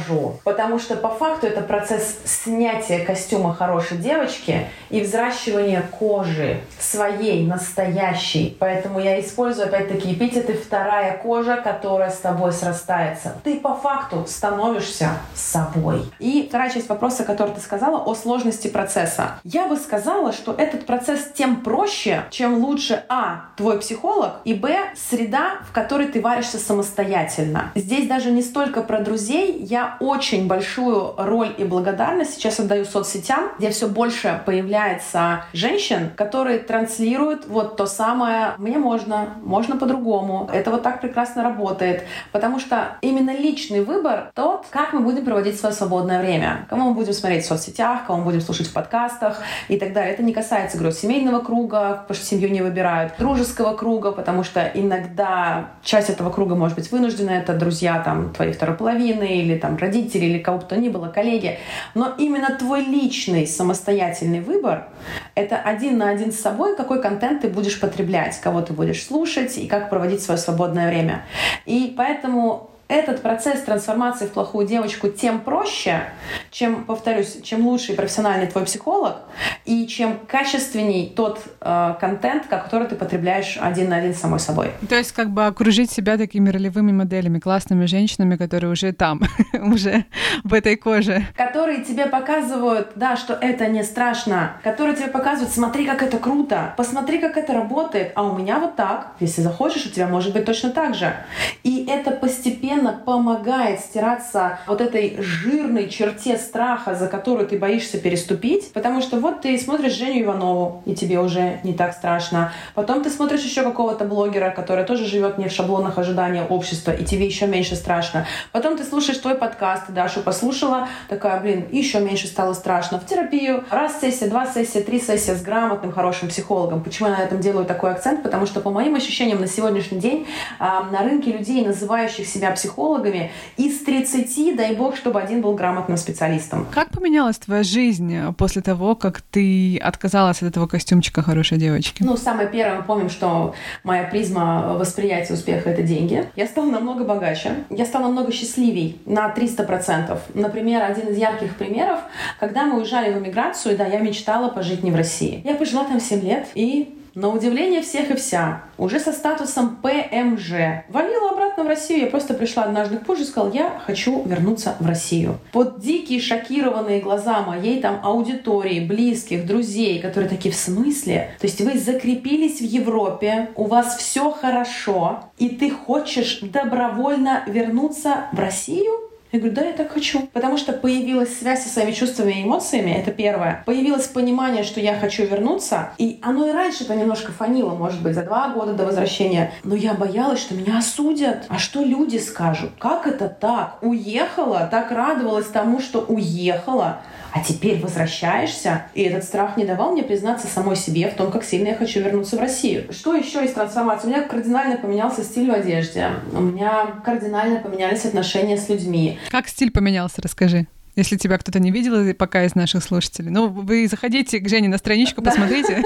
кожу, потому что по факту это процесс снятия костюма хорошей девочки и взращивания кожи своей, настоящей. Поэтому я использую опять-таки эпитеты «вторая кожа», которая с тобой срастается. Ты по факту становишься собой. И вторая часть вопроса, который ты сказала, о сложности процесса. Я бы сказала, что этот процесс тем проще, чем лучше А. твой психолог и Б. среда, в которой ты варишься самостоятельно. Здесь даже не столько про друзей. Я очень большую роль и благодарность сейчас отдаю соцсетям, где все больше появляется женщин, которые транслируют вот то самое «мне можно», можно по-другому. Это вот так прекрасно работает. Потому что именно личный выбор тот, как мы будем проводить свое свободное время. Кому мы будем смотреть в соцсетях, кому мы будем слушать в подкастах и так далее. Это не касается, говорю, семейного круга, потому что семью не выбирают, дружеского круга, потому что иногда часть этого круга может быть вынуждена это друзья там твоей второй половины или там родители или кого бы то ни было, коллеги. Но именно твой личный самостоятельный выбор — это один на один с собой, какой контент ты будешь потреблять, кого ты будешь слушать и как проводить свое свободное время. И поэтому этот процесс трансформации в плохую девочку тем проще, чем, повторюсь, чем лучше и профессиональный твой психолог, и чем качественней тот э, контент, который ты потребляешь один на один с самой собой. То есть как бы окружить себя такими ролевыми моделями, классными женщинами, которые уже там, *laughs* уже в этой коже. Которые тебе показывают, да, что это не страшно, которые тебе показывают, смотри, как это круто, посмотри, как это работает, а у меня вот так, если захочешь, у тебя может быть точно так же. И это постепенно постепенно помогает стираться вот этой жирной черте страха, за которую ты боишься переступить. Потому что вот ты смотришь Женю Иванову, и тебе уже не так страшно. Потом ты смотришь еще какого-то блогера, который тоже живет не в шаблонах ожидания общества, и тебе еще меньше страшно. Потом ты слушаешь твой подкаст, Дашу послушала, такая, блин, еще меньше стало страшно. В терапию раз сессия, два сессия, три сессии с грамотным, хорошим психологом. Почему я на этом делаю такой акцент? Потому что, по моим ощущениям, на сегодняшний день на рынке людей, называющих себя психологом, психологами. Из 30, дай бог, чтобы один был грамотным специалистом. Как поменялась твоя жизнь э, после того, как ты отказалась от этого костюмчика хорошей девочки? Ну, самое первое, мы помним, что моя призма восприятия успеха — это деньги. Я стала намного богаче. Я стала намного счастливей на 300%. Например, один из ярких примеров, когда мы уезжали в эмиграцию, да, я мечтала пожить не в России. Я пожила там 7 лет, и на удивление всех и вся, уже со статусом ПМЖ, валила обратно в Россию. Я просто пришла однажды позже и сказала, я хочу вернуться в Россию. Под дикие шокированные глаза моей там аудитории, близких, друзей, которые такие, в смысле? То есть вы закрепились в Европе, у вас все хорошо, и ты хочешь добровольно вернуться в Россию? Я говорю, да, я так хочу. Потому что появилась связь со своими чувствами и эмоциями, это первое. Появилось понимание, что я хочу вернуться. И оно и раньше-то немножко фанило, может быть, за два года до возвращения. Но я боялась, что меня осудят. А что люди скажут? Как это так? Уехала, так радовалась тому, что уехала а теперь возвращаешься, и этот страх не давал мне признаться самой себе в том, как сильно я хочу вернуться в Россию. Что еще из трансформации? У меня кардинально поменялся стиль в одежде, у меня кардинально поменялись отношения с людьми. Как стиль поменялся, расскажи если тебя кто-то не видел пока из наших слушателей. Ну, вы заходите к Жене на страничку, посмотрите.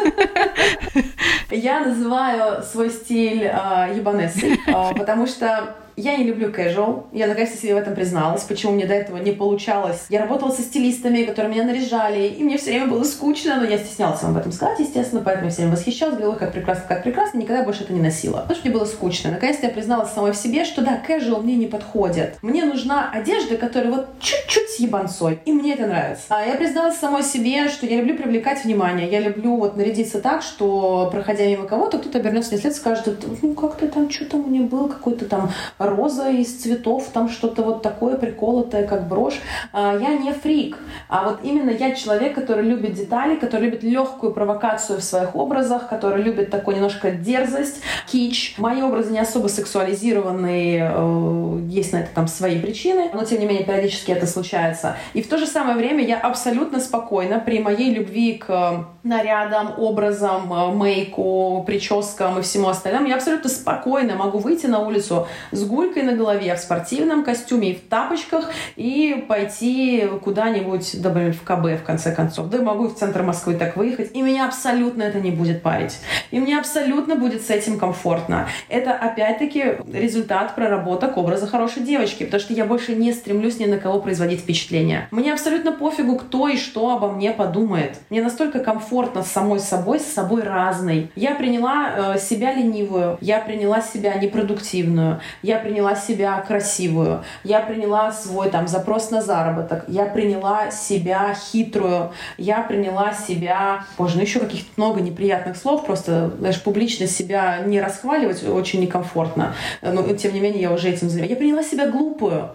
*laughs* Я называю свой стиль э, ебанессой, *laughs* э, потому что я не люблю casual. Я наконец-то себе в этом призналась, почему мне до этого не получалось. Я работала со стилистами, которые меня наряжали, и мне все время было скучно, но я стеснялась вам об этом сказать, естественно, поэтому я все время восхищалась, говорила, как прекрасно, как прекрасно, никогда больше это не носила. Потому что мне было скучно. Наконец-то я призналась самой в себе, что да, casual мне не подходит. Мне нужна одежда, которая вот чуть-чуть с ебанцой, и мне это нравится. А я призналась самой себе, что я люблю привлекать внимание, я люблю вот нарядиться так, что, проходя мимо кого-то, кто-то обернется мне след скажет, ну как ты там, что там у меня был, какой-то там роза из цветов, там что-то вот такое приколотое, как брошь. А, я не фрик, а вот именно я человек, который любит детали, который любит легкую провокацию в своих образах, который любит такой немножко дерзость, кич. Мои образы не особо сексуализированные, э, есть на это там свои причины, но тем не менее периодически это случается. И в то же самое время я абсолютно спокойна при моей любви к нарядам, образам, э, мейку, прическам и всему остальному. Я абсолютно спокойно могу выйти на улицу с гулькой на голове, в спортивном костюме и в тапочках и пойти куда-нибудь, например, в КБ, в конце концов. Да могу и в центр Москвы так выехать, и меня абсолютно это не будет парить. И мне абсолютно будет с этим комфортно. Это, опять-таки, результат проработок образа хорошей девочки, потому что я больше не стремлюсь ни на кого производить впечатление. Мне абсолютно пофигу, кто и что обо мне подумает. Мне настолько комфортно с самой собой, с собой разной. Я приняла э, себя ленивую, я приняла себя непродуктивную, я приняла себя красивую, я приняла свой там запрос на заработок, я приняла себя хитрую, я приняла себя, боже, ну еще каких-то много неприятных слов, просто, знаешь, публично себя не расхваливать очень некомфортно, но тем не менее я уже этим занимаюсь. Я приняла себя глупую.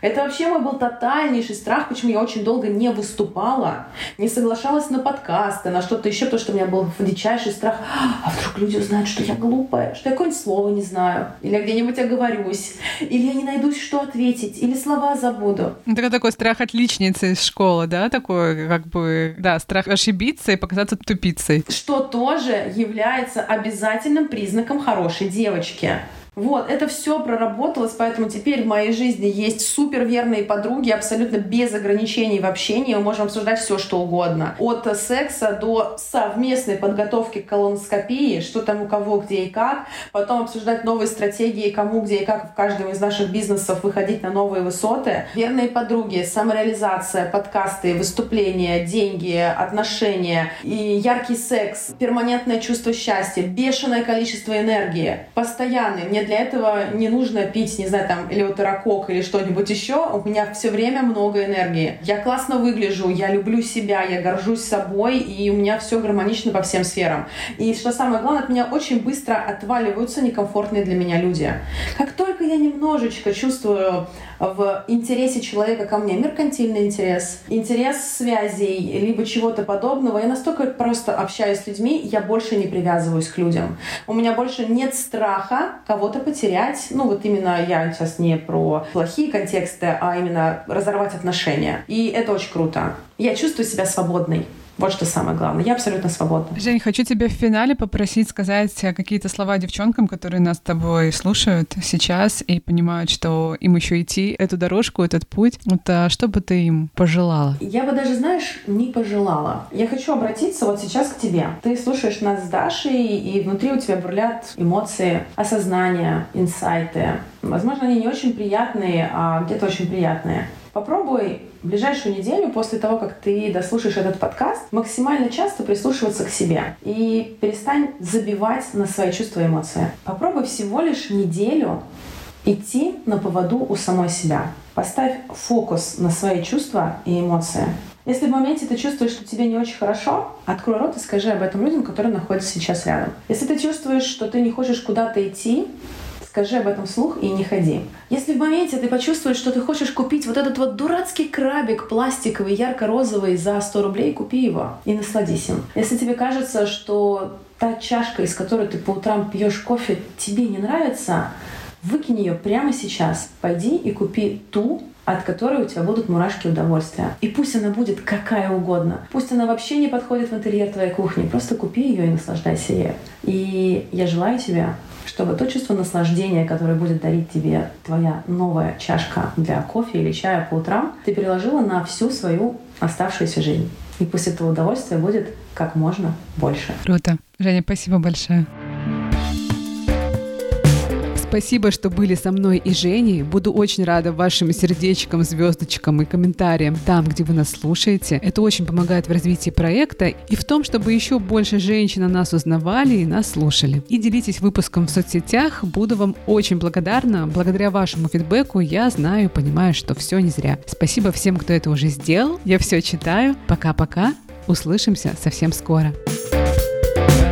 Это вообще мой был тотальнейший страх, почему я очень долго не выступала, не соглашалась на подкасты, на что-то еще, потому что у меня был дичайший страх, а вдруг люди узнают, что я глупая, что я какое-нибудь слово не знаю, или я где-нибудь оговорюсь, или я не найдусь, что ответить, или слова забуду. Это такой страх отличницы из школы, да, такой, как бы, да, страх ошибиться и показаться тупицей. Что тоже является обязательным признаком хорошей девочки. Вот, это все проработалось, поэтому теперь в моей жизни есть супер верные подруги, абсолютно без ограничений в общении. Мы можем обсуждать все, что угодно. От секса до совместной подготовки к колоноскопии, что там у кого, где и как. Потом обсуждать новые стратегии, кому, где и как в каждом из наших бизнесов выходить на новые высоты. Верные подруги, самореализация, подкасты, выступления, деньги, отношения и яркий секс, перманентное чувство счастья, бешеное количество энергии, постоянный. Мне для этого не нужно пить, не знаю, там, элеутерокок или что-нибудь еще. У меня все время много энергии. Я классно выгляжу, я люблю себя, я горжусь собой, и у меня все гармонично по всем сферам. И что самое главное, от меня очень быстро отваливаются некомфортные для меня люди. Как только я немножечко чувствую в интересе человека ко мне, меркантильный интерес, интерес связей, либо чего-то подобного, я настолько просто общаюсь с людьми, я больше не привязываюсь к людям. У меня больше нет страха кого-то потерять. Ну, вот именно я сейчас не про плохие контексты, а именно разорвать отношения. И это очень круто. Я чувствую себя свободной. Вот что самое главное. Я абсолютно свободна. Жень, хочу тебя в финале попросить сказать какие-то слова девчонкам, которые нас с тобой слушают сейчас и понимают, что им еще идти эту дорожку, этот путь. Вот а что бы ты им пожелала? Я бы даже, знаешь, не пожелала. Я хочу обратиться вот сейчас к тебе. Ты слушаешь нас с Дашей, и внутри у тебя бурлят эмоции, осознания, инсайты. Возможно, они не очень приятные, а где-то очень приятные. Попробуй в ближайшую неделю после того, как ты дослушаешь этот подкаст, максимально часто прислушиваться к себе и перестань забивать на свои чувства и эмоции. Попробуй всего лишь неделю идти на поводу у самой себя. Поставь фокус на свои чувства и эмоции. Если в моменте ты чувствуешь, что тебе не очень хорошо, открой рот и скажи об этом людям, которые находятся сейчас рядом. Если ты чувствуешь, что ты не хочешь куда-то идти, скажи об этом вслух и не ходи. Если в моменте ты почувствуешь, что ты хочешь купить вот этот вот дурацкий крабик пластиковый, ярко-розовый за 100 рублей, купи его и насладись им. Если тебе кажется, что та чашка, из которой ты по утрам пьешь кофе, тебе не нравится, выкинь ее прямо сейчас. Пойди и купи ту, от которой у тебя будут мурашки удовольствия. И пусть она будет какая угодно. Пусть она вообще не подходит в интерьер твоей кухни. Просто купи ее и наслаждайся ею. И я желаю тебе чтобы то чувство наслаждения, которое будет дарить тебе твоя новая чашка для кофе или чая по утрам, ты переложила на всю свою оставшуюся жизнь. И пусть этого удовольствия будет как можно больше. Круто. Женя, спасибо большое. Спасибо, что были со мной и Женей. Буду очень рада вашим сердечкам, звездочкам и комментариям там, где вы нас слушаете. Это очень помогает в развитии проекта и в том, чтобы еще больше женщин о нас узнавали и нас слушали. И делитесь выпуском в соцсетях. Буду вам очень благодарна. Благодаря вашему фидбэку я знаю понимаю, что все не зря. Спасибо всем, кто это уже сделал. Я все читаю. Пока-пока. Услышимся совсем скоро. thank